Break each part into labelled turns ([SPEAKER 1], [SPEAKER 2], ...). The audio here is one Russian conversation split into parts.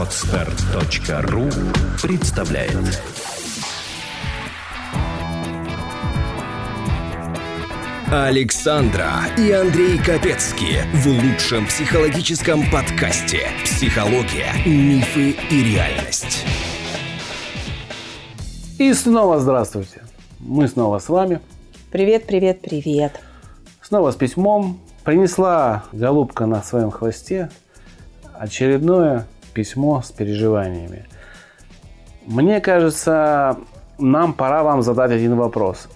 [SPEAKER 1] Отстар.ру представляет Александра и Андрей Капецки в лучшем психологическом подкасте «Психология, мифы и реальность».
[SPEAKER 2] И снова здравствуйте. Мы снова с вами.
[SPEAKER 3] Привет, привет, привет.
[SPEAKER 2] Снова с письмом. Принесла голубка на своем хвосте очередное письмо с переживаниями. Мне кажется, нам пора вам задать один вопрос.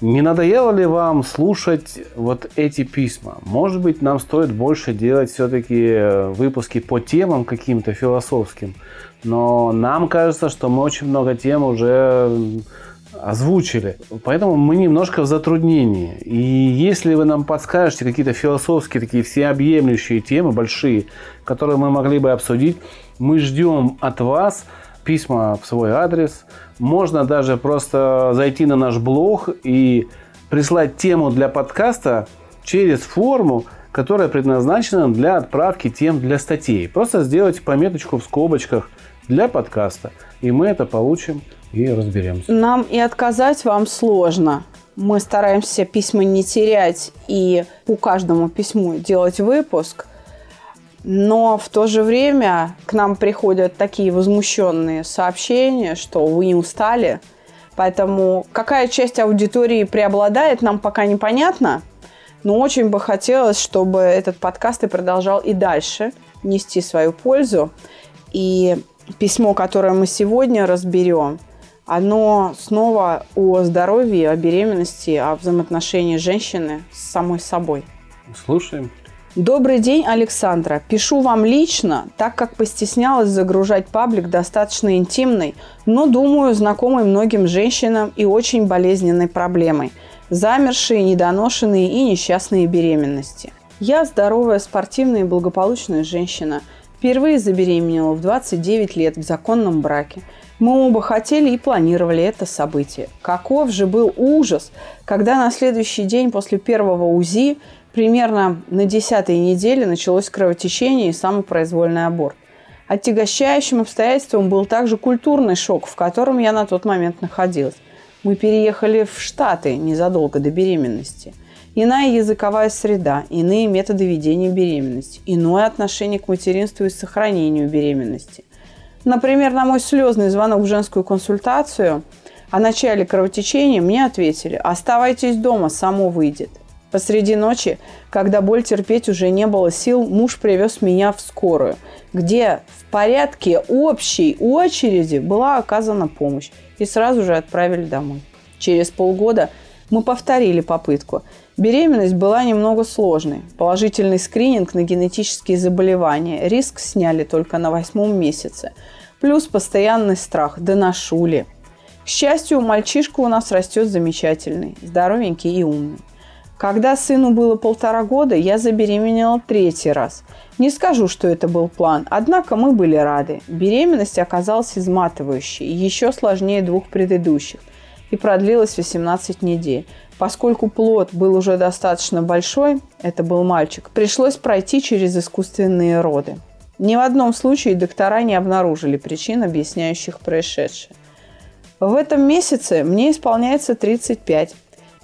[SPEAKER 2] Не надоело ли вам слушать вот эти письма? Может быть, нам стоит больше делать все-таки выпуски по темам каким-то философским. Но нам кажется, что мы очень много тем уже озвучили. Поэтому мы немножко в затруднении. И если вы нам подскажете какие-то философские, такие всеобъемлющие темы, большие, которые мы могли бы обсудить, мы ждем от вас письма в свой адрес. Можно даже просто зайти на наш блог и прислать тему для подкаста через форму, которая предназначена для отправки тем для статей. Просто сделать пометочку в скобочках для подкаста, и мы это получим и разберемся.
[SPEAKER 3] Нам и отказать вам сложно. Мы стараемся письма не терять и по каждому письму делать выпуск. Но в то же время к нам приходят такие возмущенные сообщения, что вы не устали. Поэтому какая часть аудитории преобладает, нам пока непонятно. Но очень бы хотелось, чтобы этот подкаст и продолжал и дальше нести свою пользу. И письмо, которое мы сегодня разберем, оно снова о здоровье, о беременности, о взаимоотношении женщины с самой собой.
[SPEAKER 2] Слушаем.
[SPEAKER 3] Добрый день, Александра. Пишу вам лично, так как постеснялась загружать паблик достаточно интимной, но, думаю, знакомой многим женщинам и очень болезненной проблемой – замершие, недоношенные и несчастные беременности. Я здоровая, спортивная и благополучная женщина. Впервые забеременела в 29 лет в законном браке – мы оба хотели и планировали это событие. Каков же был ужас, когда на следующий день после первого УЗИ, примерно на десятой неделе, началось кровотечение и самопроизвольный аборт. Отягощающим обстоятельством был также культурный шок, в котором я на тот момент находилась. Мы переехали в Штаты незадолго до беременности. Иная языковая среда, иные методы ведения беременности, иное отношение к материнству и сохранению беременности. Например, на мой слезный звонок в женскую консультацию о начале кровотечения мне ответили «Оставайтесь дома, само выйдет». Посреди ночи, когда боль терпеть уже не было сил, муж привез меня в скорую, где в порядке общей очереди была оказана помощь и сразу же отправили домой. Через полгода мы повторили попытку. Беременность была немного сложной. Положительный скрининг на генетические заболевания. Риск сняли только на восьмом месяце. Плюс постоянный страх. Доношу ли? К счастью, мальчишка у нас растет замечательный, здоровенький и умный. Когда сыну было полтора года, я забеременела третий раз. Не скажу, что это был план, однако мы были рады. Беременность оказалась изматывающей, еще сложнее двух предыдущих, и продлилась 18 недель. Поскольку плод был уже достаточно большой, это был мальчик, пришлось пройти через искусственные роды. Ни в одном случае доктора не обнаружили причин, объясняющих происшедшее. В этом месяце мне исполняется 35.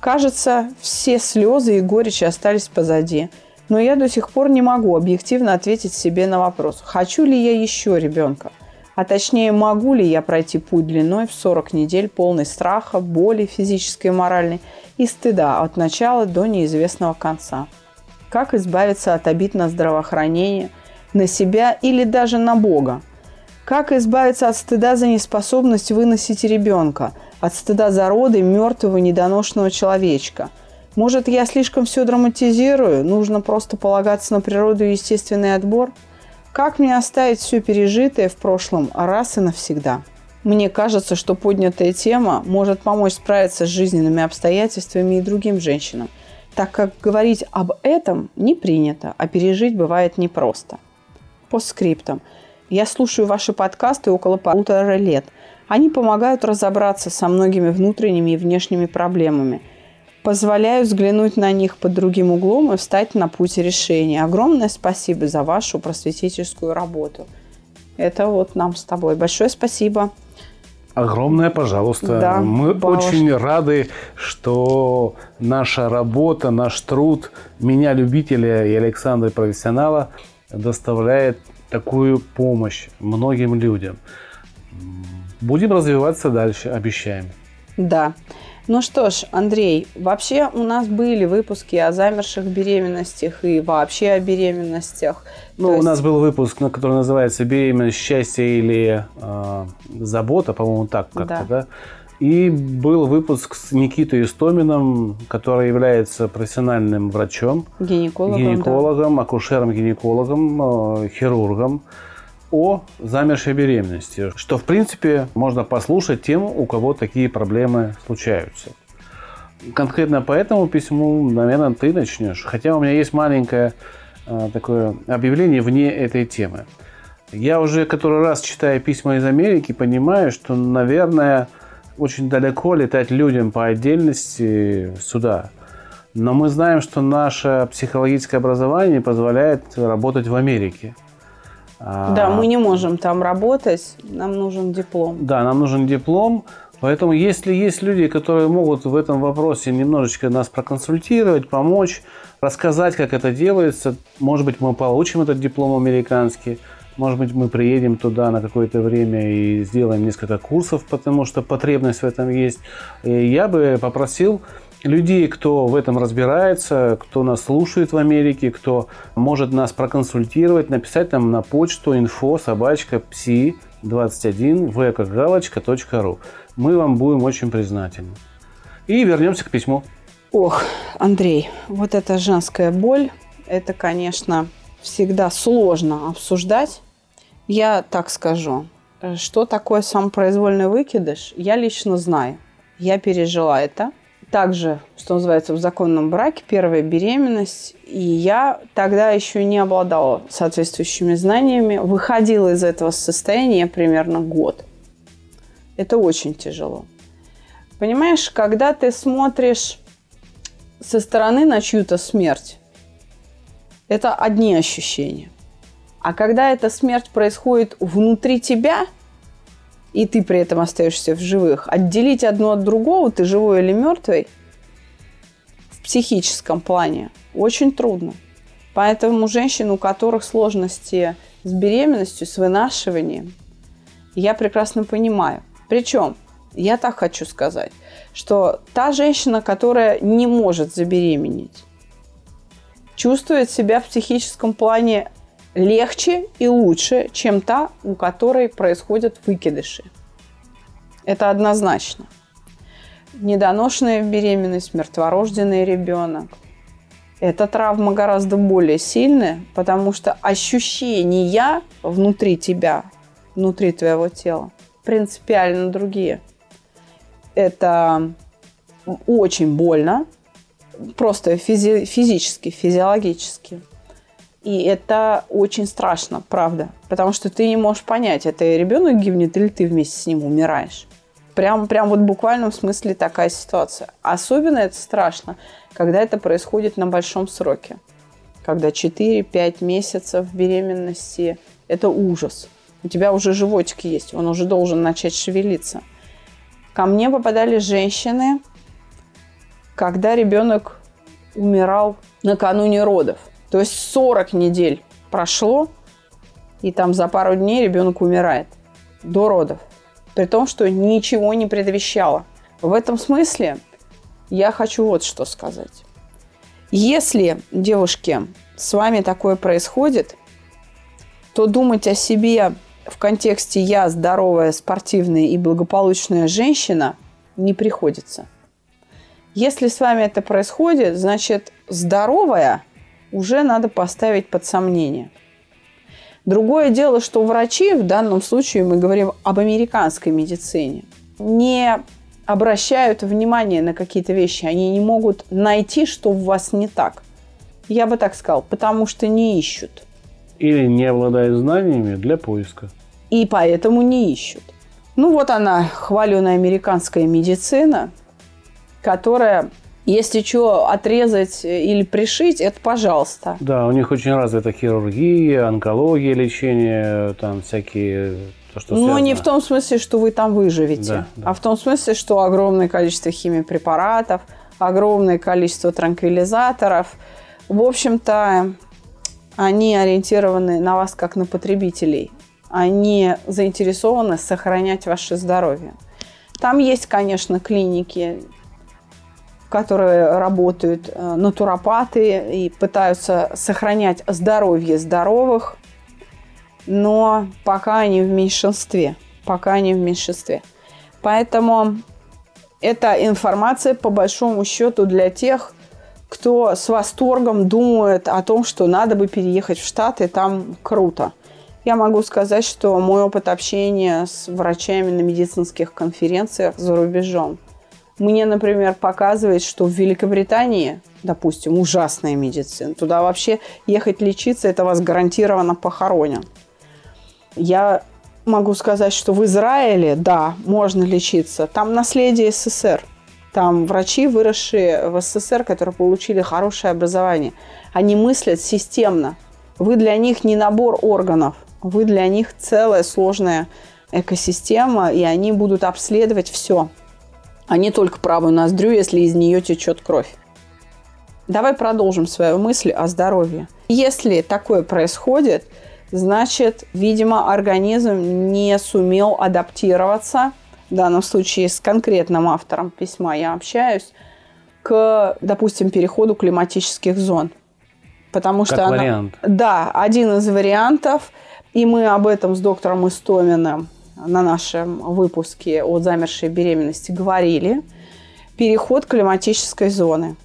[SPEAKER 3] Кажется, все слезы и горечь остались позади. Но я до сих пор не могу объективно ответить себе на вопрос, хочу ли я еще ребенка – а точнее, могу ли я пройти путь длиной в 40 недель полный страха, боли физической и моральной и стыда от начала до неизвестного конца? Как избавиться от обид на здравоохранение, на себя или даже на Бога? Как избавиться от стыда за неспособность выносить ребенка, от стыда за роды мертвого недоношенного человечка? Может, я слишком все драматизирую? Нужно просто полагаться на природу и естественный отбор – как мне оставить все пережитое в прошлом раз и навсегда? Мне кажется, что поднятая тема может помочь справиться с жизненными обстоятельствами и другим женщинам, так как говорить об этом не принято, а пережить бывает непросто. По скриптам. Я слушаю ваши подкасты около полутора лет. Они помогают разобраться со многими внутренними и внешними проблемами – позволяю взглянуть на них под другим углом и встать на путь решения. Огромное спасибо за вашу просветительскую работу. Это вот нам с тобой. Большое спасибо.
[SPEAKER 2] Огромное, пожалуйста.
[SPEAKER 3] Да,
[SPEAKER 2] Мы
[SPEAKER 3] бабушка.
[SPEAKER 2] очень рады, что наша работа, наш труд, меня, любителя, и Александра, профессионала, доставляет такую помощь многим людям. Будем развиваться дальше, обещаем.
[SPEAKER 3] Да. Ну что ж, Андрей, вообще у нас были выпуски о замерших беременностях и вообще о беременностях.
[SPEAKER 2] Ну,
[SPEAKER 3] То
[SPEAKER 2] у
[SPEAKER 3] есть-
[SPEAKER 2] нас был выпуск, который называется «Беременность, счастье или э, забота», по-моему, так как-то,
[SPEAKER 3] Да.
[SPEAKER 2] да. И был выпуск с Никитой Истоминым, который является профессиональным врачом,
[SPEAKER 3] гинекологом. да.
[SPEAKER 2] гинекологом, акушером-гинекологом, э, хирургом о замершей беременности, что, в принципе, можно послушать тем, у кого такие проблемы случаются. Конкретно по этому письму, наверное, ты начнешь. Хотя у меня есть маленькое э, такое объявление вне этой темы. Я уже который раз читая письма из Америки, понимаю, что, наверное, очень далеко летать людям по отдельности сюда. Но мы знаем, что наше психологическое образование позволяет работать в Америке. А,
[SPEAKER 3] Да, мы не можем там работать, нам нужен диплом.
[SPEAKER 2] да, нам нужен диплом. Поэтому, если есть люди, которые могут в этом вопросе немножечко нас проконсультировать, помочь, рассказать, как это делается, может быть, мы получим этот диплом американский, может быть, мы приедем туда на какое-то время и сделаем несколько курсов, потому что потребность в этом есть. И я бы попросил людей, кто в этом разбирается, кто нас слушает в Америке, кто может нас проконсультировать, написать нам на почту info собачка psi 21 vkgalочка.ру. Мы вам будем очень признательны. И вернемся к письму.
[SPEAKER 3] Ох, Андрей, вот эта женская боль, это, конечно, всегда сложно обсуждать. Я так скажу, э, что такое самопроизвольный выкидыш, я лично знаю. Я пережила это. Также, что называется, в законном браке, первая беременность. И я тогда еще не обладала соответствующими знаниями. Выходила из этого состояния примерно год. Это очень тяжело. Понимаешь, когда ты смотришь со стороны на чью-то смерть, это одни ощущения. А когда эта смерть происходит внутри тебя, и ты при этом остаешься в живых, отделить одно от другого, ты живой или мертвый, в психическом плане очень трудно. Поэтому женщин, у которых сложности с беременностью, с вынашиванием, я прекрасно понимаю. Причем, я так хочу сказать, что та женщина, которая не может забеременеть, чувствует себя в психическом плане легче и лучше, чем та, у которой происходят выкидыши. Это однозначно. Недоношенная беременность, мертворожденный ребенок. Эта травма гораздо более сильная, потому что ощущения внутри тебя, внутри твоего тела, принципиально другие. Это очень больно, просто физи- физически, физиологически. И это очень страшно, правда. Потому что ты не можешь понять, это ребенок гибнет или ты вместе с ним умираешь. Прям, прям вот в буквальном смысле такая ситуация. Особенно это страшно, когда это происходит на большом сроке. Когда 4-5 месяцев беременности – это ужас. У тебя уже животик есть, он уже должен начать шевелиться. Ко мне попадали женщины, когда ребенок умирал накануне родов. То есть 40 недель прошло, и там за пару дней ребенок умирает до родов. При том, что ничего не предвещало. В этом смысле я хочу вот что сказать. Если, девушки, с вами такое происходит, то думать о себе в контексте «я здоровая, спортивная и благополучная женщина» не приходится. Если с вами это происходит, значит, здоровая уже надо поставить под сомнение. Другое дело, что врачи, в данном случае мы говорим об американской медицине, не обращают внимание на какие-то вещи. Они не могут найти, что в вас не так. Я бы так сказал, потому что не ищут.
[SPEAKER 2] Или не обладает знаниями для поиска.
[SPEAKER 3] И поэтому не ищут. Ну вот она, хваленая американская медицина, которая Если что, отрезать или пришить, это пожалуйста.
[SPEAKER 2] Да, у них очень развита хирургия, онкология, лечение, там всякие то, что связано.
[SPEAKER 3] не в том смысле, что вы там выживете,
[SPEAKER 2] Да, да.
[SPEAKER 3] а в том смысле, что огромное количество химиопрепаратов, огромное количество транквилизаторов. В общем-то, они ориентированы на вас как на потребителей. Они заинтересованы сохранять ваше здоровье. Там есть, конечно, клиники, которые работают э, натуропаты и пытаются сохранять здоровье здоровых, но пока они в меньшинстве. Пока они в меньшинстве. Поэтому эта информация, по большому счету, для тех, кто с восторгом думает о том, что надо бы переехать в Штаты, там круто. Я могу сказать, что мой опыт общения с врачами на медицинских конференциях за рубежом мне, например, показывает, что в Великобритании, допустим, ужасная медицина, туда вообще ехать лечиться, это вас гарантированно похоронят. Я могу сказать, что в Израиле, да, можно лечиться. Там наследие СССР. Там врачи, выросшие в СССР, которые получили хорошее образование. Они мыслят системно. Вы для них не набор органов. Вы для них целая сложная экосистема, и они будут обследовать все, а не только правую ноздрю, если из нее течет кровь. Давай продолжим свою мысль о здоровье. Если такое происходит, значит, видимо, организм не сумел адаптироваться, в данном случае с конкретным автором письма я общаюсь, к, допустим, переходу климатических зон. Потому
[SPEAKER 2] Как
[SPEAKER 3] что она-
[SPEAKER 2] вариант.
[SPEAKER 3] да, один из вариантов, и мы об этом с доктором Истоминым на нашем выпуске о замершей беременности говорили. Переход климатической зоны.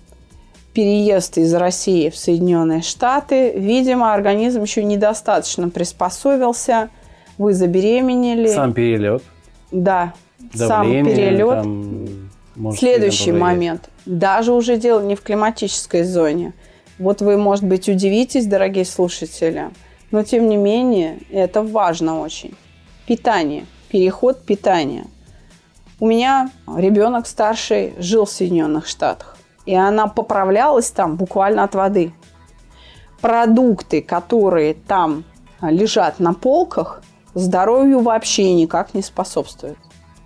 [SPEAKER 3] Переезд из России в Соединенные Штаты. Видимо, организм еще недостаточно приспособился. Вы забеременели.
[SPEAKER 2] Сам перелет,
[SPEAKER 3] Да, сам
[SPEAKER 2] давление.
[SPEAKER 3] перелет.
[SPEAKER 2] там, может
[SPEAKER 3] Следующий момент. Даже уже дело не в климатической зоне. Вот вы, может быть, удивитесь, дорогие слушатели, но тем не менее это важно очень. Питание, переход питания. У меня ребенок старший жил в Соединенных Штатах, и она поправлялась там буквально от воды. Продукты, которые там лежат на полках, здоровью вообще никак не способствуют.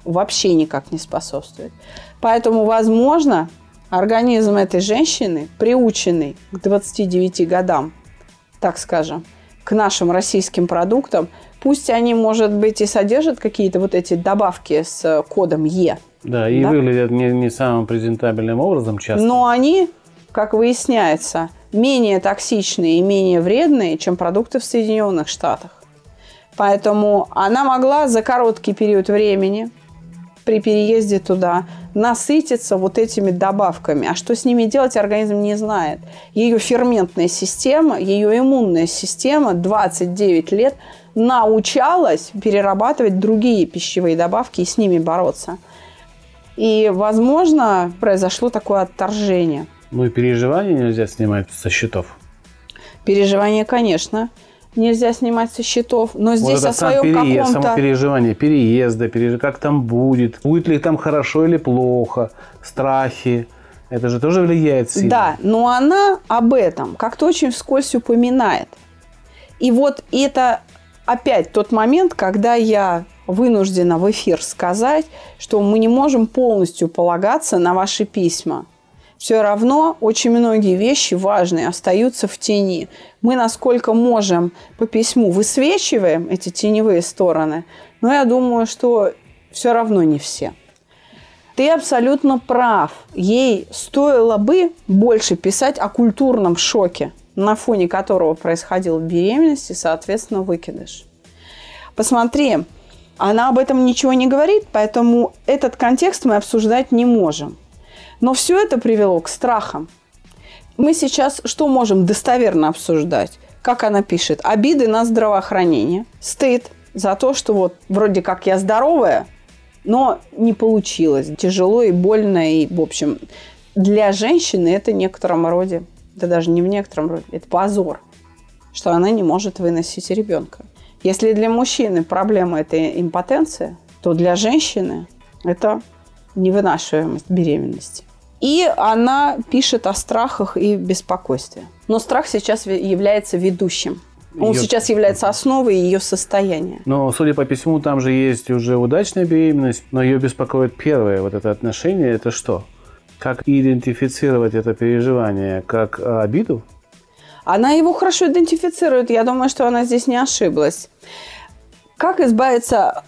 [SPEAKER 3] Вообще никак не способствует. Поэтому, возможно, организм этой женщины, приученный к 29 годам, так скажем, к нашим российским продуктам, пусть они, может быть, и содержат какие-то вот эти добавки с кодом Е,
[SPEAKER 2] Да, и
[SPEAKER 3] Да?
[SPEAKER 2] выглядят не, не самым презентабельным образом часто.
[SPEAKER 3] но они, как выясняется, менее токсичные и менее вредные, чем продукты в Соединенных Штатах. Поэтому она могла за короткий период времени при переезде туда насытиться вот этими добавками. А что с ними делать, организм не знает. Ее ферментная система, ее иммунная система 29 лет научалась перерабатывать другие пищевые добавки и с ними бороться. И, возможно, произошло такое отторжение.
[SPEAKER 2] Ну и переживания нельзя снимать со счетов.
[SPEAKER 3] Переживания, конечно, нельзя снимать со счетов, но
[SPEAKER 2] Вот
[SPEAKER 3] здесь
[SPEAKER 2] это
[SPEAKER 3] о своем
[SPEAKER 2] переезд, само
[SPEAKER 3] каком-то...
[SPEAKER 2] переживание, переезда, переж- как там будет, будет ли там хорошо или плохо, страхи. Это же тоже влияет сильно.
[SPEAKER 3] Да, но она об этом как-то очень вскользь упоминает. И вот это опять тот момент, когда я вынуждена в эфир сказать, что мы не можем полностью полагаться на ваши письма. Все равно очень многие вещи важные остаются в тени. Мы, насколько можем, по письму высвечиваем эти теневые стороны, но я думаю, что все равно не все. Ты абсолютно прав. Ей стоило бы больше писать о культурном шоке, на фоне которого происходила беременность и, соответственно, выкидыш. Посмотри, она об этом ничего не говорит, поэтому этот контекст мы обсуждать не можем. Но все это привело к страхам. Мы сейчас что можем достоверно обсуждать? Как она пишет? Обиды на здравоохранение, стыд за то, что вот вроде как я здоровая, но не получилось. Тяжело и больно, и, в общем, для женщины это в некотором роде, да даже не в некотором роде, это позор, что она не может выносить ребенка. Если для мужчины проблема это импотенция, то для женщины это невынашиваемость беременности. И она пишет о страхах и беспокойстве. Но страх сейчас является ведущим. Он ее... сейчас является основой ее состояния.
[SPEAKER 2] Но, судя по письму, там же есть уже удачная беременность, но ее беспокоит первое вот это отношение. Это что? Как идентифицировать это переживание? Как э, обиду?
[SPEAKER 3] Она его хорошо идентифицирует. Я думаю, что она здесь не ошиблась. Как избавиться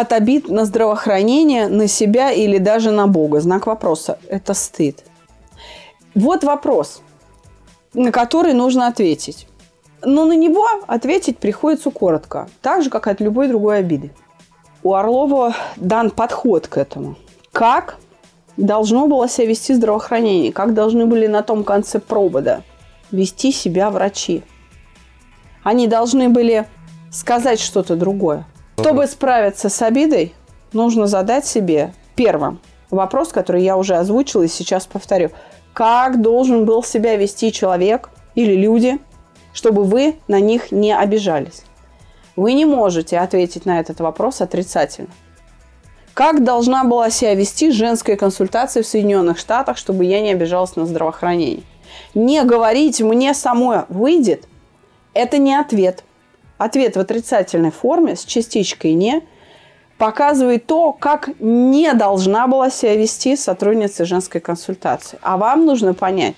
[SPEAKER 3] от обид на здравоохранение, на себя или даже на Бога? Знак вопроса. Это стыд. Вот вопрос, на который нужно ответить. Но на него ответить приходится коротко, так же, как от любой другой обиды. У Орлова дан подход к этому. Как должно было себя вести здравоохранение, как должны были на том конце провода вести себя врачи. Они должны были сказать что-то другое. Чтобы справиться с обидой, нужно задать себе первым вопрос, который я уже озвучила и сейчас повторю. Как должен был себя вести человек или люди, чтобы вы на них не обижались? Вы не можете ответить на этот вопрос отрицательно. Как должна была себя вести женская консультация в Соединенных Штатах, чтобы я не обижалась на здравоохранение? Не говорить мне самой выйдет – это не ответ. Ответ в отрицательной форме с частичкой «не» показывает то, как не должна была себя вести сотрудница женской консультации. А вам нужно понять,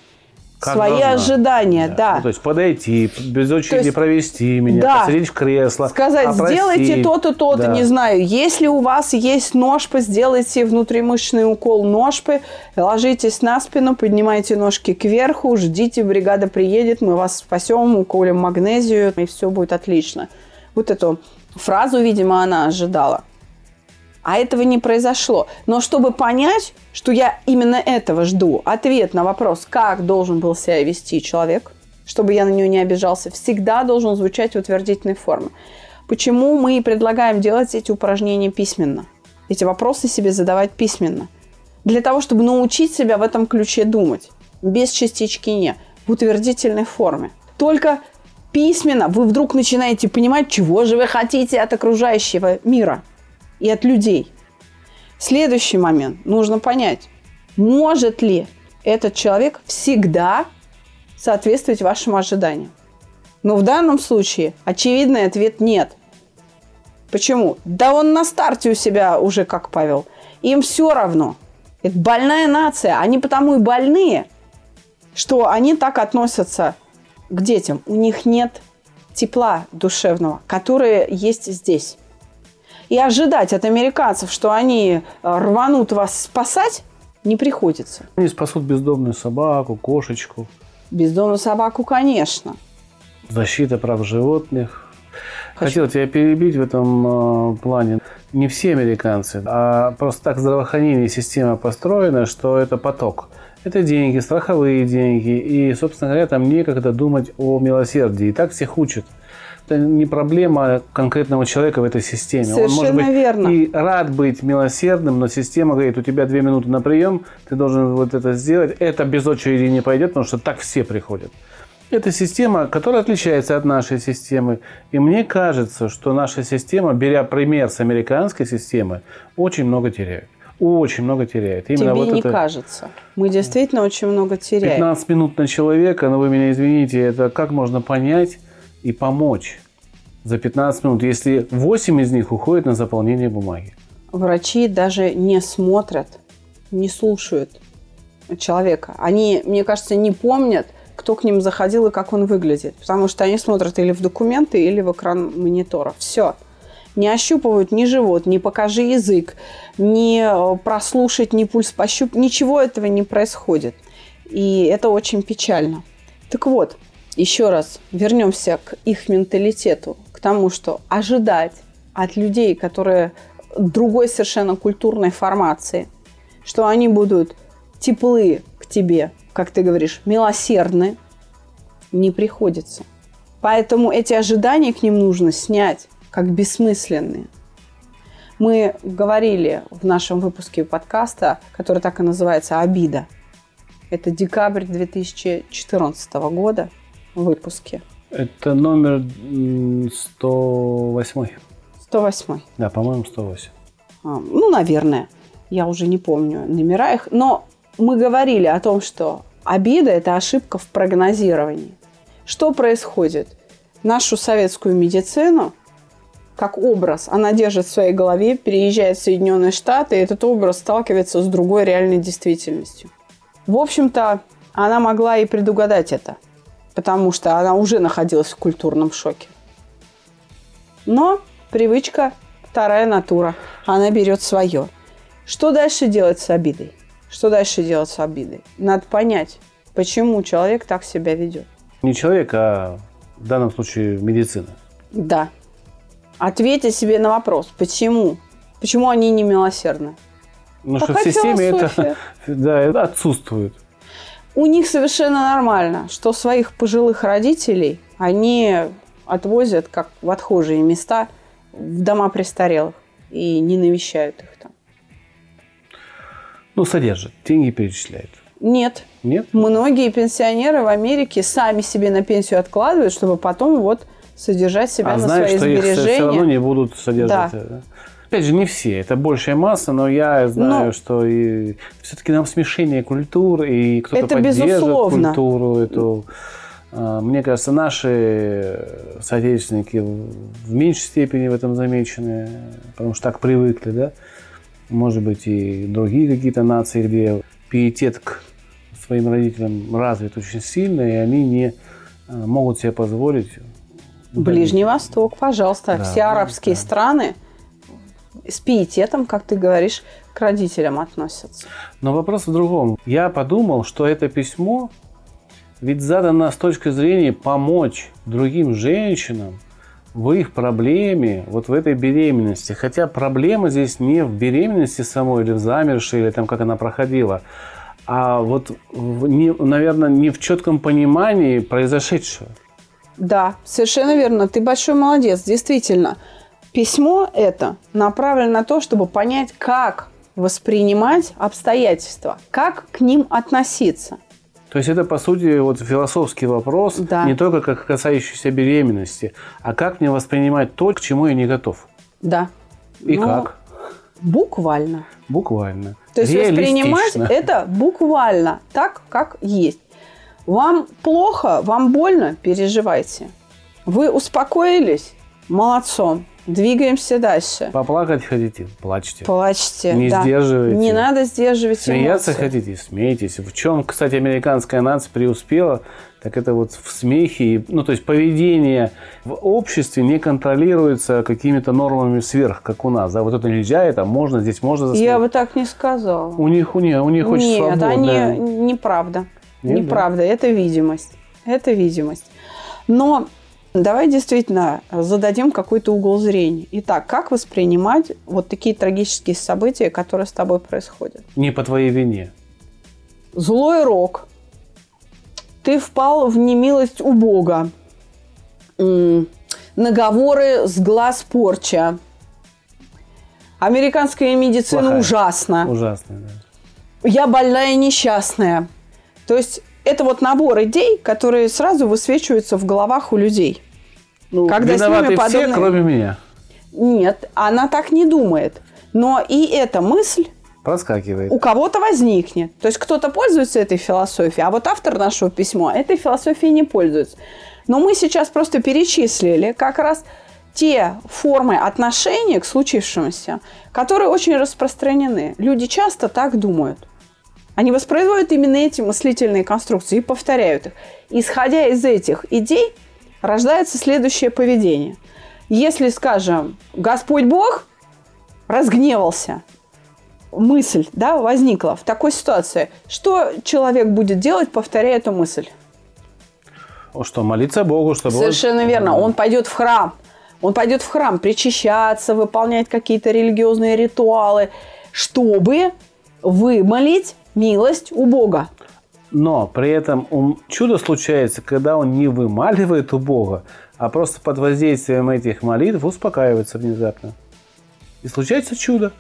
[SPEAKER 3] как свои должна. ожидания, да. да.
[SPEAKER 2] Ну, то есть подойти, без очереди есть, провести меня, да. посадить в кресло,
[SPEAKER 3] Сказать, опросить. сделайте то-то, то-то, да. не знаю. Если у вас есть ножпы, сделайте внутримышечный укол ножпы, ложитесь на спину, поднимайте ножки кверху, ждите, бригада приедет, мы вас спасем, уколем магнезию, и все будет отлично. Вот эту фразу, видимо, она ожидала. А этого не произошло. Но чтобы понять, что я именно этого жду, ответ на вопрос, как должен был себя вести человек, чтобы я на него не обижался, всегда должен звучать в утвердительной форме. Почему мы предлагаем делать эти упражнения письменно? Эти вопросы себе задавать письменно. Для того, чтобы научить себя в этом ключе думать. Без частички «не», в утвердительной форме. Только письменно вы вдруг начинаете понимать, чего же вы хотите от окружающего мира – и от людей. Следующий момент. Нужно понять, может ли этот человек всегда соответствовать вашим ожиданиям. Но в данном случае очевидный ответ нет. Почему? Да он на старте у себя уже как Павел. Им все равно. Это больная нация. Они потому и больные, что они так относятся к детям. У них нет тепла душевного, которое есть здесь. И ожидать от американцев, что они э, рванут вас спасать, не приходится.
[SPEAKER 2] Они спасут бездомную собаку, кошечку.
[SPEAKER 3] Бездомную собаку, конечно.
[SPEAKER 2] Защита прав животных. Хочу. Хотел тебя перебить в этом э, плане. Не все американцы, а просто так здравоохранение система построена, что это поток. Это деньги, страховые деньги. И, собственно говоря, там некогда думать о милосердии. И так всех учат это не проблема конкретного человека в этой системе.
[SPEAKER 3] Совершенно Он может быть верно.
[SPEAKER 2] и рад быть милосердным, но система говорит, у тебя две минуты на прием, ты должен вот это сделать. Это без очереди не пойдет, потому что так все приходят. Это система, которая отличается от нашей системы. И мне кажется, что наша система, беря пример с американской системы, очень много теряет. Очень много теряет.
[SPEAKER 3] Именно Тебе вот не это... кажется. Мы действительно очень много теряем.
[SPEAKER 2] 15 минут на человека, но вы меня извините, это как можно понять, и помочь за 15 минут, если 8 из них уходит на заполнение бумаги.
[SPEAKER 3] Врачи даже не смотрят, не слушают человека. Они, мне кажется, не помнят, кто к ним заходил и как он выглядит. Потому что они смотрят или в документы, или в экран монитора. Все. Не ощупывают ни живот, не покажи язык, не э, прослушать, ни пульс пощупать. Ничего этого не происходит. И это очень печально. Так вот, еще раз вернемся к их менталитету, к тому, что ожидать от людей, которые другой совершенно культурной формации, что они будут теплы к тебе, как ты говоришь, милосердны, не приходится. Поэтому эти ожидания к ним нужно снять как бессмысленные. Мы говорили в нашем выпуске подкаста, который так и называется «Обида». Это декабрь 2014 года – выпуске?
[SPEAKER 2] Это номер 108.
[SPEAKER 3] 108.
[SPEAKER 2] Да, по-моему, 108.
[SPEAKER 3] А, ну, наверное. Я уже не помню номера их. Но мы говорили о том, что обида – это ошибка в прогнозировании. Что происходит? Нашу советскую медицину, как образ, она держит в своей голове, переезжает в Соединенные Штаты, и этот образ сталкивается с другой реальной действительностью. В общем-то, она могла и предугадать это, потому что она уже находилась в культурном шоке. Но привычка – вторая натура, она берет свое. Что дальше делать с обидой? Что дальше делать с обидой? Надо понять, почему человек так себя ведет.
[SPEAKER 2] Не человек, а в данном случае медицина.
[SPEAKER 3] Да. Ответьте себе на вопрос, почему? Почему они не милосердны?
[SPEAKER 2] Ну что в системе это,
[SPEAKER 3] философия.
[SPEAKER 2] да, это отсутствует.
[SPEAKER 3] У них совершенно нормально, что своих пожилых родителей они отвозят как в отхожие места в дома престарелых и не навещают их там.
[SPEAKER 2] Ну, содержит, деньги перечисляет.
[SPEAKER 3] Нет.
[SPEAKER 2] Нет?
[SPEAKER 3] Многие пенсионеры в Америке сами себе на пенсию откладывают, чтобы потом вот содержать себя
[SPEAKER 2] а
[SPEAKER 3] на
[SPEAKER 2] знают,
[SPEAKER 3] свои
[SPEAKER 2] что их
[SPEAKER 3] сбережения.
[SPEAKER 2] все равно не будут содержать.
[SPEAKER 3] Да.
[SPEAKER 2] да? Опять же, не все, это большая масса, но я знаю,
[SPEAKER 3] Но-
[SPEAKER 2] что и все-таки нам смешение культур, и кто-то
[SPEAKER 3] Это
[SPEAKER 2] поддерживает
[SPEAKER 3] безусловно.
[SPEAKER 2] культуру эту. А, Мне кажется, наши соотечественники в меньшей степени в этом замечены, потому что так привыкли, да? Может быть, и другие какие-то нации, где пиетет к своим родителям развит очень сильно, и они не а, могут себе позволить
[SPEAKER 3] Ближний Восток, пожалуйста.
[SPEAKER 2] Да,
[SPEAKER 3] Все арабские
[SPEAKER 2] да.
[SPEAKER 3] страны с пиететом, как ты говоришь, к родителям относятся.
[SPEAKER 2] Но вопрос в другом. Я подумал, что это письмо ведь задано с точки зрения помочь другим женщинам в их проблеме, вот в этой беременности. Хотя проблема здесь не в беременности самой, или в замершей, или там как она проходила, а вот, в, не, наверное, не в четком понимании произошедшего.
[SPEAKER 3] Да, совершенно верно. Ты большой молодец, действительно. Письмо это направлено на то, чтобы понять, как воспринимать обстоятельства, как к ним относиться.
[SPEAKER 2] То есть это, по сути, вот философский вопрос,
[SPEAKER 3] Да.
[SPEAKER 2] не только как касающийся беременности, а как мне воспринимать то, к чему я не готов.
[SPEAKER 3] Да.
[SPEAKER 2] И
[SPEAKER 3] Ну,
[SPEAKER 2] как?
[SPEAKER 3] Буквально.
[SPEAKER 2] Буквально.
[SPEAKER 3] То есть воспринимать это буквально так, как есть. Вам плохо, вам больно, переживайте. Вы успокоились? Молодцом. Двигаемся дальше.
[SPEAKER 2] Поплакать хотите? Плачьте.
[SPEAKER 3] Плачьте.
[SPEAKER 2] Не
[SPEAKER 3] да.
[SPEAKER 2] сдерживайте.
[SPEAKER 3] Не надо сдерживать
[SPEAKER 2] Смеяться
[SPEAKER 3] эмоции.
[SPEAKER 2] хотите? Смейтесь. В чем, кстати, американская нация преуспела, так это вот в смехе. Ну, то есть поведение в обществе не контролируется какими-то нормами сверх, как у нас. Да, вот это нельзя, это можно, здесь можно
[SPEAKER 3] Я
[SPEAKER 2] засмеяться.
[SPEAKER 3] бы так не сказала.
[SPEAKER 2] У них, у них, у них очень
[SPEAKER 3] Нет,
[SPEAKER 2] свободно.
[SPEAKER 3] они неправда.
[SPEAKER 2] Нет, да?
[SPEAKER 3] неправда. Это видимость. Это видимость. Но давай действительно зададим какой-то угол зрения. Итак, как воспринимать вот такие трагические события, которые с тобой происходят?
[SPEAKER 2] Не по твоей вине.
[SPEAKER 3] Злой рок. Ты впал в немилость у Бога. Наговоры с глаз порча. Американская медицина
[SPEAKER 2] Плохая.
[SPEAKER 3] ужасна.
[SPEAKER 2] Ужасно, да.
[SPEAKER 3] Я больная и несчастная. То есть это вот набор идей, которые сразу высвечиваются в головах у людей.
[SPEAKER 2] Ну,
[SPEAKER 3] Когда с ними
[SPEAKER 2] виноваты все,
[SPEAKER 3] подобные-
[SPEAKER 2] кроме меня.
[SPEAKER 3] Нет, она так не думает. Но и эта мысль
[SPEAKER 2] Проскакивает.
[SPEAKER 3] у кого-то возникнет. То есть кто-то пользуется этой философией, а вот автор нашего письма этой философией не пользуется. Но мы сейчас просто перечислили как раз те формы отношения к случившемуся, которые очень распространены. Люди часто так думают. Они воспроизводят именно эти мыслительные конструкции и повторяют их. Исходя из этих идей, рождается следующее поведение. Если, скажем, Господь Бог разгневался, мысль да, возникла в такой ситуации, что человек будет делать, повторяя эту мысль?
[SPEAKER 2] Что, молиться Богу, чтобы он-
[SPEAKER 3] Совершенно верно. Он пойдет в храм. Он пойдет в храм причащаться, выполнять какие-то религиозные ритуалы, чтобы вымолить милость у Бога.
[SPEAKER 2] Но при этом ум- чудо случается, когда он не вымаливает у Бога, а просто под воздействием этих молитв успокаивается внезапно. И случается чудо.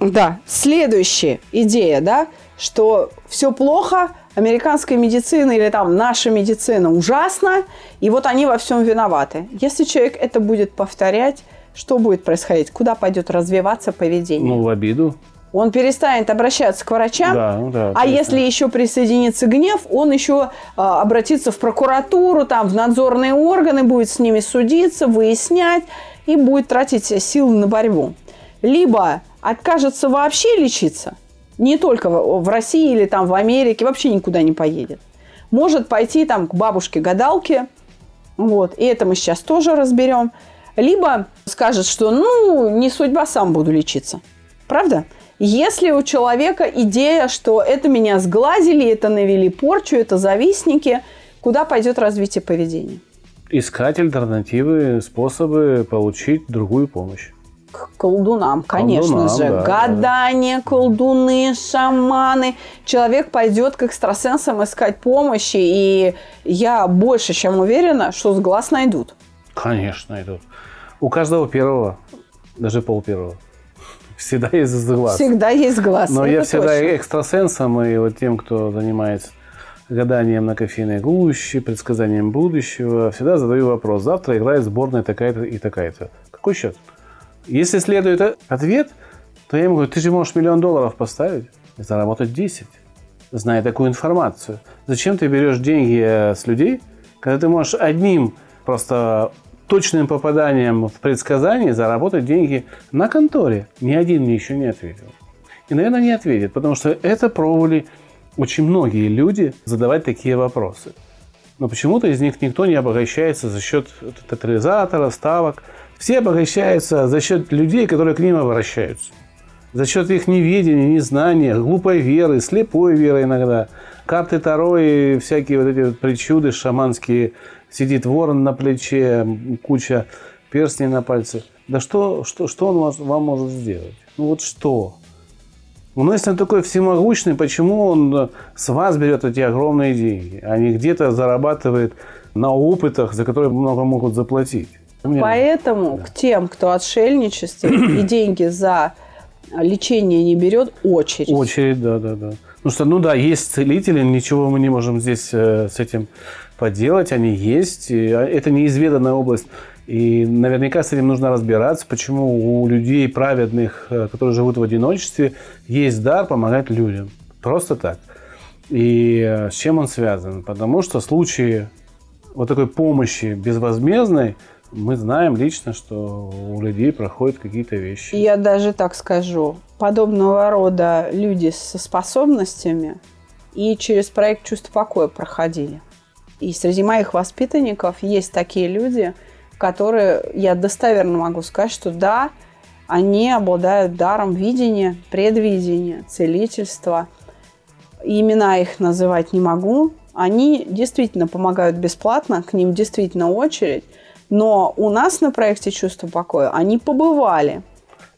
[SPEAKER 3] Да. Следующая идея, да, что все плохо, американская медицина или там наша медицина ужасна, и вот они во всем виноваты. Если человек это будет повторять, что будет происходить? Куда пойдет развиваться поведение?
[SPEAKER 2] Ну, в обиду.
[SPEAKER 3] Он перестанет обращаться к врачам,
[SPEAKER 2] Да, ну да,
[SPEAKER 3] а
[SPEAKER 2] точно.
[SPEAKER 3] если еще присоединится гнев, он еще а, обратится в прокуратуру, там, в надзорные органы, будет с ними судиться, выяснять и будет тратить силы на борьбу. Либо откажется вообще лечиться, не только в в России или там в Америке, вообще никуда не поедет. Может пойти там к бабушке-гадалке, вот, и это мы сейчас тоже разберем. Либо скажет, что ну, не судьба, сам буду лечиться. Правда? Если у человека идея, что это меня сглазили, это навели порчу, это завистники, куда пойдет развитие поведения?
[SPEAKER 2] Искать альтернативы, способы получить другую помощь.
[SPEAKER 3] К колдунам, конечно
[SPEAKER 2] Колдунам,
[SPEAKER 3] же.
[SPEAKER 2] да,
[SPEAKER 3] Гадание, колдуны, шаманы. Человек пойдет к экстрасенсам искать помощи, и я больше чем уверена, что с глаз найдут.
[SPEAKER 2] Конечно, идут. У каждого первого, даже пол первого, всегда есть глаз.
[SPEAKER 3] Всегда есть глаз.
[SPEAKER 2] Но
[SPEAKER 3] это
[SPEAKER 2] я всегда
[SPEAKER 3] точно.
[SPEAKER 2] экстрасенсом и вот тем, кто занимается гаданием на кофейной гуще, предсказанием будущего, всегда задаю вопрос. Завтра играет сборная такая-то и такая-то. Какой счет? Если следует э- ответ, то я ему говорю, ты же можешь миллион долларов поставить и заработать 10, зная такую информацию. Зачем ты берешь деньги э, с людей, когда ты можешь одним просто точным попаданием в предсказание заработать деньги на конторе? Ни один мне еще не ответил. И, наверное, не ответит, потому что это пробовали очень многие люди задавать такие вопросы. Но почему-то из них никто не обогащается за счет тотализатора, ставок. Все обогащаются за счет людей, которые к ним обращаются. За счет их неведения, незнания, глупой веры, слепой веры иногда. Карты Таро и всякие вот эти вот причуды шаманские. Сидит ворон на плече, куча перстней на пальце. Да что, что, что он вас- вам может сделать? Ну вот что? Ну, если он такой всемогущий, почему он э, с вас берет эти огромные деньги, а не где-то зарабатывает на опытах, за которые много могут заплатить? Мне-
[SPEAKER 3] Поэтому к тем, кто отшельничестве и деньги за лечение не берет, очередь.
[SPEAKER 2] Очередь, да, да, да. Ну что, ну да, есть целители, ничего мы не можем здесь э, с этим поделать, они есть. а, это неизведанная область. И наверняка с этим нужно разбираться, почему у людей праведных, э, которые живут в одиночестве, есть дар помогать людям. Просто так. И э, с чем он связан? Потому что случаи вот такой помощи безвозмездной, мы знаем лично, что у людей проходят какие-то вещи.
[SPEAKER 3] Я даже так скажу. Подобного рода люди со способностями и через проект «Чувство покоя» проходили. И среди моих воспитанников есть такие люди, которые, я достоверно могу сказать, что да, они обладают даром видения, предвидения, целительства. Имена их называть не могу. Они действительно помогают бесплатно, к ним действительно очередь. Но у нас на проекте «Чувство покоя» они побывали.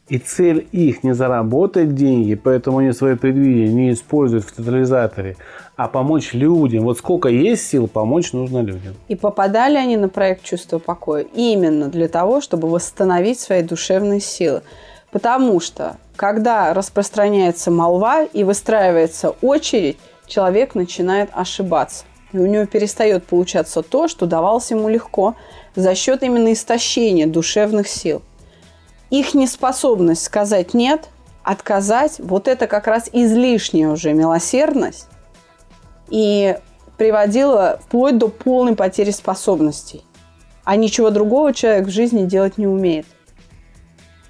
[SPEAKER 2] И цель их не заработать деньги, поэтому они свои предвидения не используют в тотализаторе, а помочь людям. Вот сколько есть сил, помочь нужно людям.
[SPEAKER 3] И попадали они на проект «Чувство покоя» именно для того, чтобы восстановить свои душевные силы. Потому что, когда распространяется молва и выстраивается очередь, человек начинает ошибаться. И у него перестает получаться то, что давалось ему легко за счет именно истощения душевных сил. Их неспособность сказать «нет», отказать, вот это как раз излишняя уже милосердность и приводила вплоть до полной потери способностей. А ничего другого человек в жизни делать не умеет.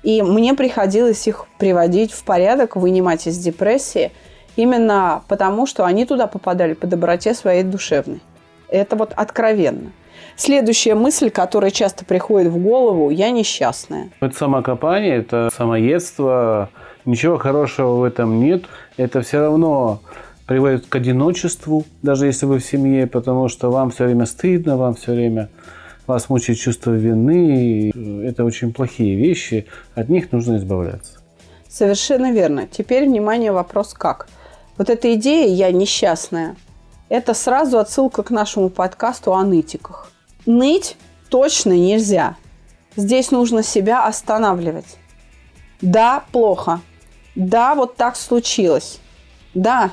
[SPEAKER 3] И мне приходилось их приводить в порядок, вынимать из депрессии, именно потому, что они туда попадали по доброте своей душевной. Это вот откровенно. Следующая мысль, которая часто приходит в голову, я несчастная.
[SPEAKER 2] Это самокопание, это самоедство. Ничего хорошего в этом нет. Это все равно приводит к одиночеству, даже если вы в семье, потому что вам все время стыдно, вам все время вас мучает чувство вины. Это очень плохие вещи, от них нужно избавляться.
[SPEAKER 3] Совершенно верно. Теперь, внимание, вопрос как. Вот эта идея «я несчастная» – это сразу отсылка к нашему подкасту о нытиках. Ныть точно нельзя. Здесь нужно себя останавливать. Да, плохо. Да, вот так случилось. Да,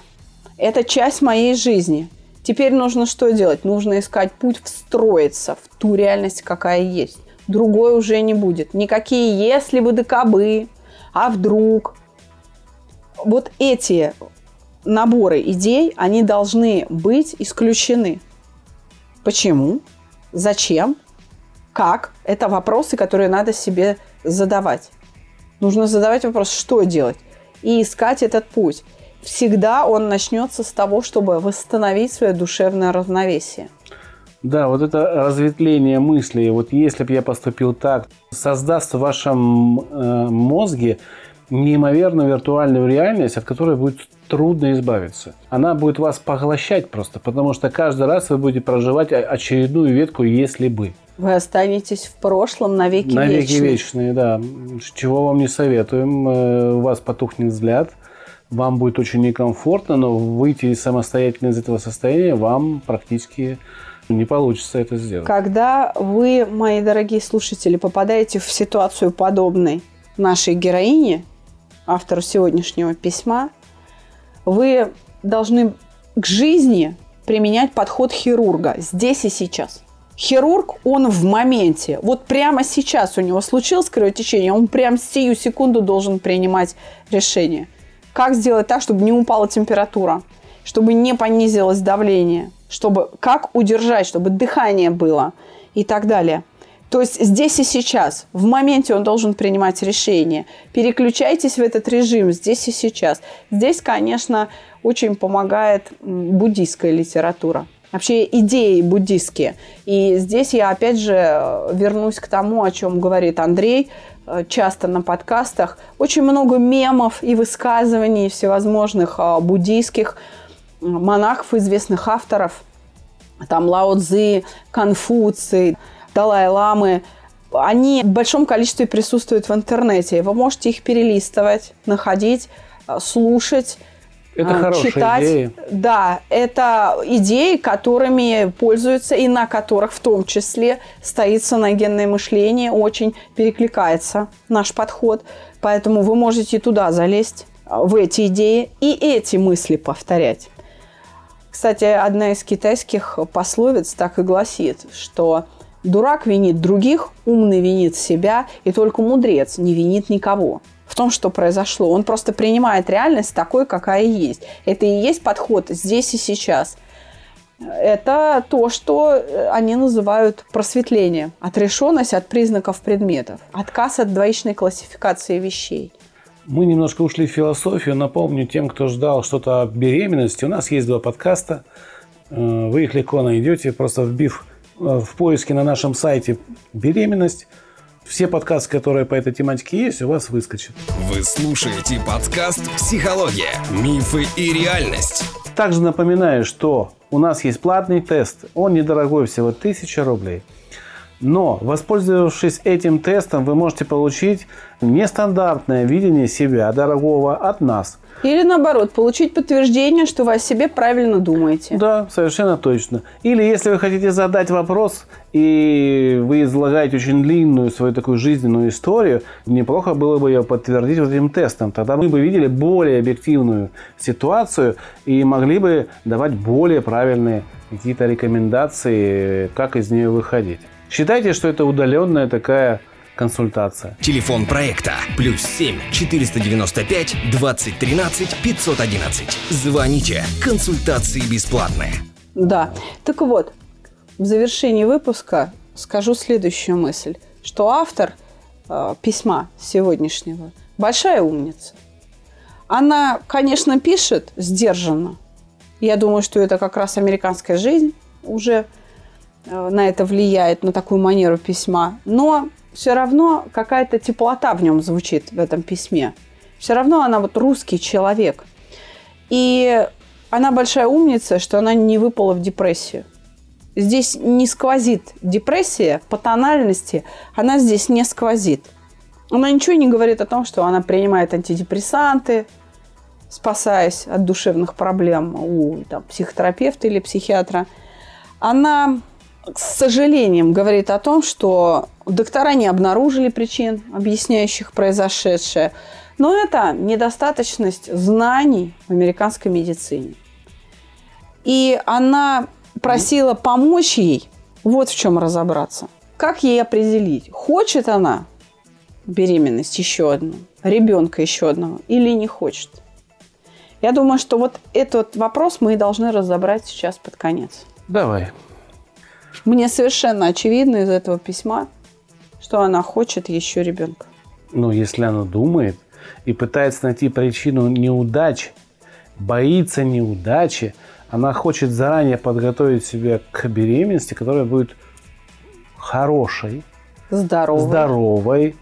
[SPEAKER 3] это часть моей жизни. Теперь нужно что делать? Нужно искать путь встроиться в ту реальность, какая есть. Другой уже не будет. Никакие если бы да кабы, а вдруг. вот эти наборы идей, они должны быть исключены. Почему? Зачем? Как? Это вопросы, которые надо себе задавать. Нужно задавать вопрос, что делать, и искать этот путь. Всегда он начнется с того, чтобы восстановить свое душевное равновесие.
[SPEAKER 2] Да, вот это разветвление мыслей, вот если бы я поступил так, создаст в вашем э, мозге неимоверную виртуальную реальность, от которой будет трудно избавиться. Она будет вас поглощать просто, потому что каждый раз вы будете проживать очередную ветку «если бы».
[SPEAKER 3] Вы останетесь в прошлом навеки
[SPEAKER 2] вечные. Навеки
[SPEAKER 3] вечные,
[SPEAKER 2] вечные да. Чего вам не советуем. Э, у вас потухнет взгляд, вам будет очень некомфортно, но выйти самостоятельно из этого состояния вам практически не получится это сделать.
[SPEAKER 3] Когда вы, мои дорогие слушатели, попадаете в ситуацию подобной нашей героине, автору сегодняшнего письма, вы должны к жизни применять подход хирурга здесь и сейчас. Хирург, он в моменте. Вот прямо сейчас у него случилось кровотечение, он прямо сию секунду должен принимать решение. Как сделать так, чтобы не упала температура, чтобы не понизилось давление, чтобы как удержать, чтобы дыхание было и так далее. То есть здесь и сейчас, в моменте он должен принимать решение. Переключайтесь в этот режим здесь и сейчас. Здесь, конечно, очень помогает буддийская литература. Вообще идеи буддийские. И здесь я опять же вернусь к тому, о чем говорит Андрей э, часто на подкастах. Очень много мемов и высказываний всевозможных а, буддийских монахов, известных авторов. Там Лао Цзи, Конфуций, Далай-ламы, они в большом количестве присутствуют в интернете. Вы можете их перелистывать, находить, э, слушать.
[SPEAKER 2] Это
[SPEAKER 3] э, читать.
[SPEAKER 2] идеи.
[SPEAKER 3] Да, это идеи, которыми пользуются и на которых в том числе стоит саногенное мышление, очень перекликается наш подход. Поэтому вы можете туда залезть, э, в эти идеи, и эти мысли повторять. Кстати, одна из китайских пословиц так и гласит, что Дурак винит других, умный винит себя, и только мудрец не винит никого в том, что произошло. Он просто принимает реальность такой, какая есть. Это и есть подход здесь и сейчас. Это то, что э, они называют просветление, отрешенность от признаков предметов, отказ от двоичной классификации вещей.
[SPEAKER 2] Мы немножко ушли в философию. Напомню тем, кто ждал что-то о беременности. У нас есть два подкаста. Э, вы их легко найдете, просто вбив в поиске на нашем сайте «Беременность». Все подкасты, которые по этой тематике есть, у вас выскочат.
[SPEAKER 1] Вы слушаете подкаст «Психология. Мифы и реальность».
[SPEAKER 2] Также напоминаю, что у нас есть платный тест. Он недорогой, всего 1000 рублей. Но, воспользовавшись этим тестом, вы можете получить нестандартное видение себя, дорогого, от нас.
[SPEAKER 3] Или наоборот, получить подтверждение, что вы о себе правильно думаете.
[SPEAKER 2] Да, совершенно точно. Или если вы хотите задать вопрос, и вы излагаете очень длинную свою такую жизненную историю, неплохо было бы ее подтвердить вот этим тестом. Тогда мы бы видели более объективную ситуацию и могли бы давать более правильные какие-то рекомендации, как из нее выходить. Считайте, что это удаленная такая консультация.
[SPEAKER 1] Телефон проекта плюс 7 495 2013 511. Звоните. Консультации бесплатные.
[SPEAKER 3] Да. Так вот, в завершении выпуска скажу следующую мысль, что автор э, письма сегодняшнего большая умница. Она, конечно, пишет сдержанно. Я думаю, что это как раз американская жизнь уже Э, на это влияет, на такую манеру письма. Но все равно какая-то теплота в нем звучит в этом письме. Все равно она вот русский человек. И она большая умница, что она не выпала в депрессию. Здесь не сквозит депрессия по тональности, она здесь не сквозит. Она ничего не говорит о том, что она принимает антидепрессанты, спасаясь от душевных проблем у там, психотерапевта или психиатра. Она с сожалением говорит о том, что доктора не обнаружили причин, объясняющих произошедшее. Но это недостаточность знаний в американской медицине. И она просила помочь ей вот в чем разобраться. Как ей определить, хочет она беременность еще одну, ребенка еще одного или не хочет. Я думаю, что вот этот вопрос мы и должны разобрать сейчас под конец.
[SPEAKER 2] Давай.
[SPEAKER 3] Мне совершенно очевидно из этого письма, что она хочет еще ребенка.
[SPEAKER 2] Ну, если она думает и пытается найти причину неудач, боится неудачи, она хочет заранее подготовить себя к беременности, которая будет хорошей, здоровой,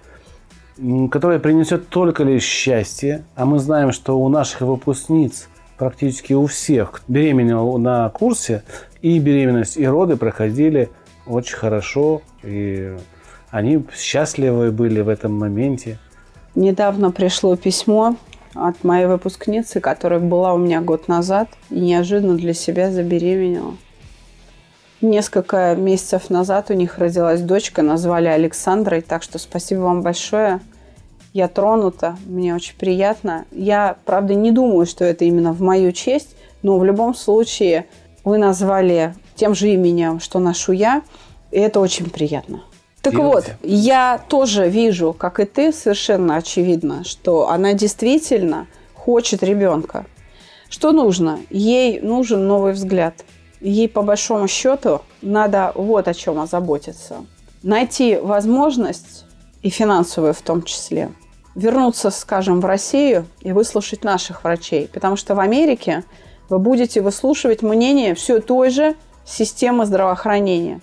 [SPEAKER 2] м, которая принесет только лишь счастье. А мы знаем, что у наших выпускниц практически у всех беременел на курсе, и беременность, и роды проходили очень хорошо, и они счастливы были в этом моменте.
[SPEAKER 3] Недавно пришло письмо от моей выпускницы, которая была у меня год назад и неожиданно для себя забеременела. Несколько месяцев назад у них родилась дочка, назвали Александрой, так что спасибо вам большое. Я тронута, мне очень приятно. Я, правда, не думаю, что это именно в мою честь, но в любом случае вы назвали тем же именем, что ношу я, и это очень приятно. Так
[SPEAKER 2] Делайте.
[SPEAKER 3] вот, я тоже вижу, как и ты, совершенно очевидно, что она действительно хочет ребенка. Что нужно? Ей нужен новый взгляд. Ей, по большому счету, надо вот о чем озаботиться. Найти возможность, и финансовую в том числе, вернуться, скажем, в Россию и выслушать наших врачей. Потому что в Америке вы будете выслушивать мнение все той же системы здравоохранения.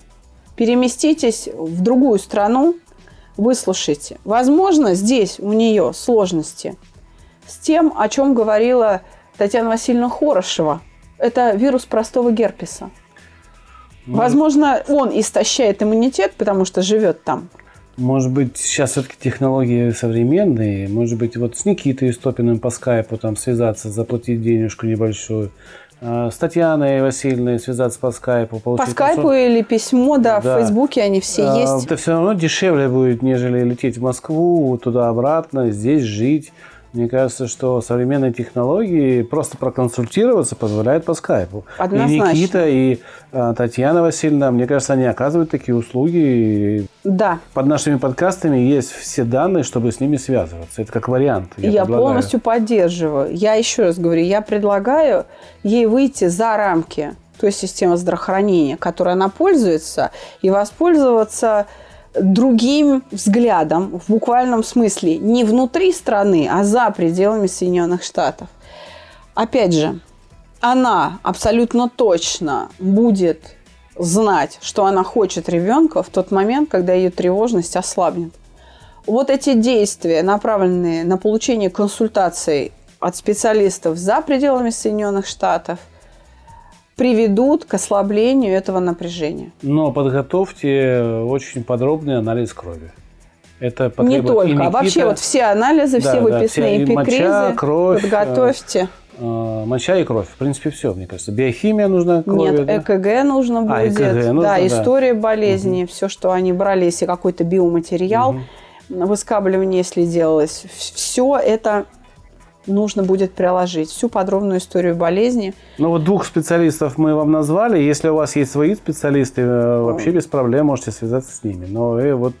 [SPEAKER 3] Переместитесь в другую страну, выслушайте. Возможно, здесь у нее сложности с тем, о чем говорила Татьяна Васильевна Хорошева. Это вирус простого герпеса. Возможно, он истощает иммунитет, потому что живет там.
[SPEAKER 2] Может быть, сейчас все-таки технологии современные. Может быть, вот с Никитой Истопиным по скайпу там связаться, заплатить денежку небольшую. А С Татьяной Васильевной связаться по скайпу.
[SPEAKER 3] По скайпу
[SPEAKER 2] консуль-
[SPEAKER 3] или письмо, да,
[SPEAKER 2] Да.
[SPEAKER 3] в Фейсбуке они все
[SPEAKER 2] А,
[SPEAKER 3] есть.
[SPEAKER 2] Это все равно дешевле будет, нежели лететь в Москву, туда-обратно, здесь жить. Мне кажется, что современные технологии просто проконсультироваться позволяют по скайпу.
[SPEAKER 3] Однозначно.
[SPEAKER 2] И Никита, и а, Татьяна Васильевна, мне кажется, они оказывают такие услуги.
[SPEAKER 3] Да,
[SPEAKER 2] Под нашими подкастами есть все данные, чтобы с ними связываться. Это как вариант.
[SPEAKER 3] я,
[SPEAKER 2] предлагаю.
[SPEAKER 3] полностью поддерживаю. Я еще раз говорю, я предлагаю ей выйти за рамки той системы здравоохранения, которой она пользуется, и воспользоваться другим взглядом, в буквальном смысле, не внутри страны, а за пределами Соединенных Штатов. Опять же, она абсолютно точно будет знать, что она хочет ребенка в тот момент, когда ее тревожность ослабнет. Вот эти действия, направленные на получение консультаций от специалистов за пределами Соединенных Штатов, приведут к ослаблению этого напряжения.
[SPEAKER 2] Но подготовьте очень подробный анализ крови. Это
[SPEAKER 3] Не
[SPEAKER 2] потребует и
[SPEAKER 3] только, а вообще вот все анализы,
[SPEAKER 2] Да,
[SPEAKER 3] все
[SPEAKER 2] да,
[SPEAKER 3] выписные
[SPEAKER 2] вся и
[SPEAKER 3] эпикризы
[SPEAKER 2] моча, кровь,
[SPEAKER 3] подготовьте.
[SPEAKER 2] Э, моча и кровь. В принципе, все, мне кажется. Биохимия нужна крови.
[SPEAKER 3] Нет,
[SPEAKER 2] да?
[SPEAKER 3] ЭКГ нужно
[SPEAKER 2] А,
[SPEAKER 3] будет.
[SPEAKER 2] ЭКГ нужно,
[SPEAKER 3] да,
[SPEAKER 2] да.
[SPEAKER 3] история болезни, все, что они брали, если какой-то биоматериал, выскабливание, если делалось, все это нужно будет приложить. Всю подробную историю болезни.
[SPEAKER 2] Ну вот двух специалистов мы вам назвали. Если у вас есть свои специалисты, э, вообще без проблем можете связаться с ними. Но э, вот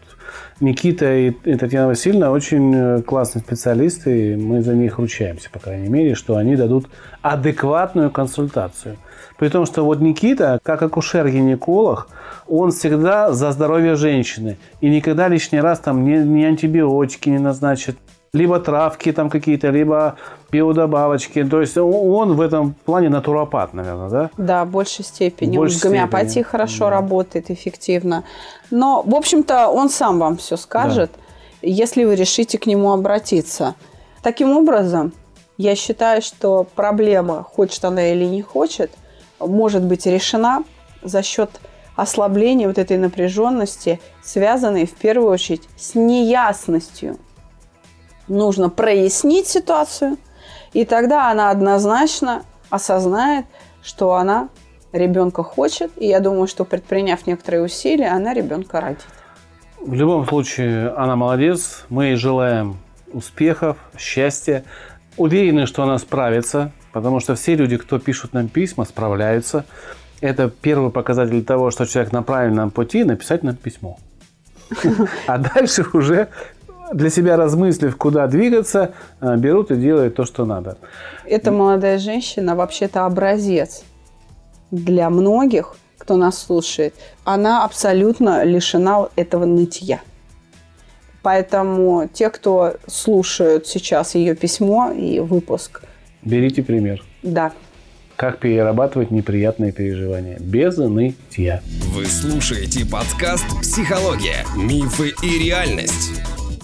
[SPEAKER 2] Никита и, и Татьяна Васильевна очень э, классные специалисты, и мы за них ручаемся, по крайней мере, что они дадут адекватную консультацию. При том, что вот Никита, как акушер-гинеколог, он всегда за здоровье женщины. И никогда лишний раз там ни, ни антибиотики не назначит, либо травки там какие-то, либо биодобавочки. То есть он- в этом плане натуропат, наверное, да?
[SPEAKER 3] Да, в большей степени.
[SPEAKER 2] В большей
[SPEAKER 3] он в гомеопатии
[SPEAKER 2] степени.
[SPEAKER 3] хорошо работает, эффективно. Но, в общем-то, он сам вам все скажет, если вы решите к нему обратиться. Таким образом, я считаю, что проблема, хочет она или не хочет, может быть решена за счет ослабления вот этой напряженности, связанной в первую очередь с неясностью. Нужно прояснить ситуацию, и тогда она однозначно осознает, что она ребенка хочет, и я думаю, что предприняв некоторые усилия, она ребенка родит.
[SPEAKER 2] В любом случае, она молодец. Мы ей желаем успехов, счастья. Уверены, что она справится, потому что все люди, кто пишут нам письма, справляются. Это первый показатель того, что человек на правильном пути, написать нам письмо. А дальше уже для себя размыслив, куда двигаться, э, берут и делают то, что надо.
[SPEAKER 3] Эта молодая женщина вообще-то образец для многих, кто нас слушает. Она абсолютно лишена этого нытья. Поэтому те, кто слушают сейчас ее письмо и выпуск,
[SPEAKER 2] Берите пример.
[SPEAKER 3] да,
[SPEAKER 2] Как перерабатывать неприятные переживания. Без нытья.
[SPEAKER 1] Вы слушаете подкаст «Психология. Мифы и реальность».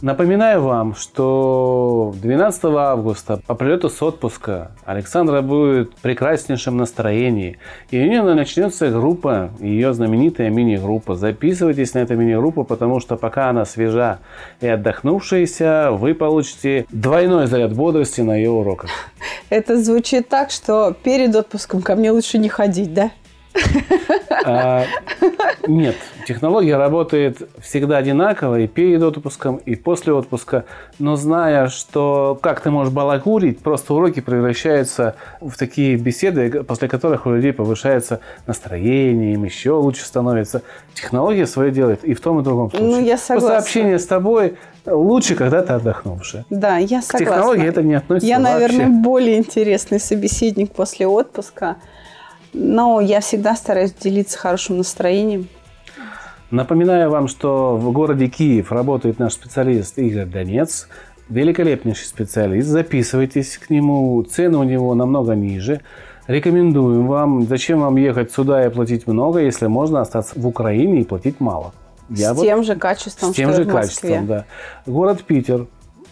[SPEAKER 2] Напоминаю вам, что 12 августа по прилету с отпуска Александра будет в прекраснейшем настроении. И у нее начнется группа, ее знаменитая мини-группа. Записывайтесь на эту мини-группу, потому что пока она свежа и отдохнувшаяся, вы получите двойной заряд бодрости на ее уроках.
[SPEAKER 3] это звучит так, что перед отпуском ко мне лучше не ходить, да?
[SPEAKER 2] А, нет, технология работает всегда одинаково и перед отпуском, и после отпуска. Но зная, что как ты можешь балагурить, просто уроки превращаются в такие беседы, после которых у людей повышается настроение, им еще лучше становится. Технология свое делает и в том, и в другом случае.
[SPEAKER 3] Ну, я
[SPEAKER 2] Просто
[SPEAKER 3] согласна.
[SPEAKER 2] общение с тобой лучше, когда ты отдохнувший.
[SPEAKER 3] Да, я
[SPEAKER 2] К
[SPEAKER 3] согласна.
[SPEAKER 2] технологии это не относится
[SPEAKER 3] Я, наверное,
[SPEAKER 2] вообще.
[SPEAKER 3] более интересный собеседник после отпуска. Но я всегда стараюсь делиться хорошим настроением.
[SPEAKER 2] Напоминаю вам, что в городе Киев работает наш специалист Игорь Донец. Великолепнейший специалист. Записывайтесь к нему. Цены у него намного ниже. Рекомендуем вам. Зачем вам ехать сюда и платить много, если можно остаться в Украине и платить мало? Я
[SPEAKER 3] с
[SPEAKER 2] вот-
[SPEAKER 3] тем же качеством,
[SPEAKER 2] с тем
[SPEAKER 3] что
[SPEAKER 2] же
[SPEAKER 3] в Москве.
[SPEAKER 2] качеством, да. Город Питер.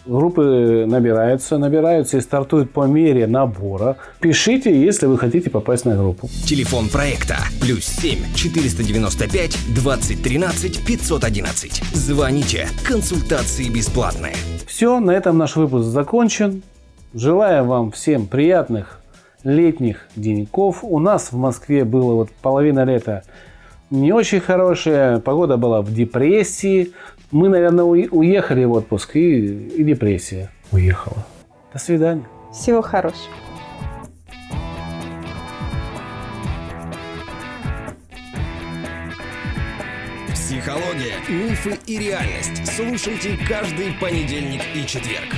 [SPEAKER 2] Группы набираются, набираются и стартуют по мере набора. Пишите, если вы хотите попасть на группу.
[SPEAKER 1] Телефон проекта плюс 7 495 20 13 511. Звоните. Консультации бесплатные.
[SPEAKER 2] Все, на этом наш выпуск закончен. Желаю вам всем приятных летних деньков. У нас в Москве было вот половина лета не очень хорошая. Погода была в депрессии. Мы, наверное, уе- уехали в отпуск и, и депрессия уехала. До свидания.
[SPEAKER 3] Всего хорошего.
[SPEAKER 1] Психология, мифы и реальность. Слушайте каждый понедельник и четверг.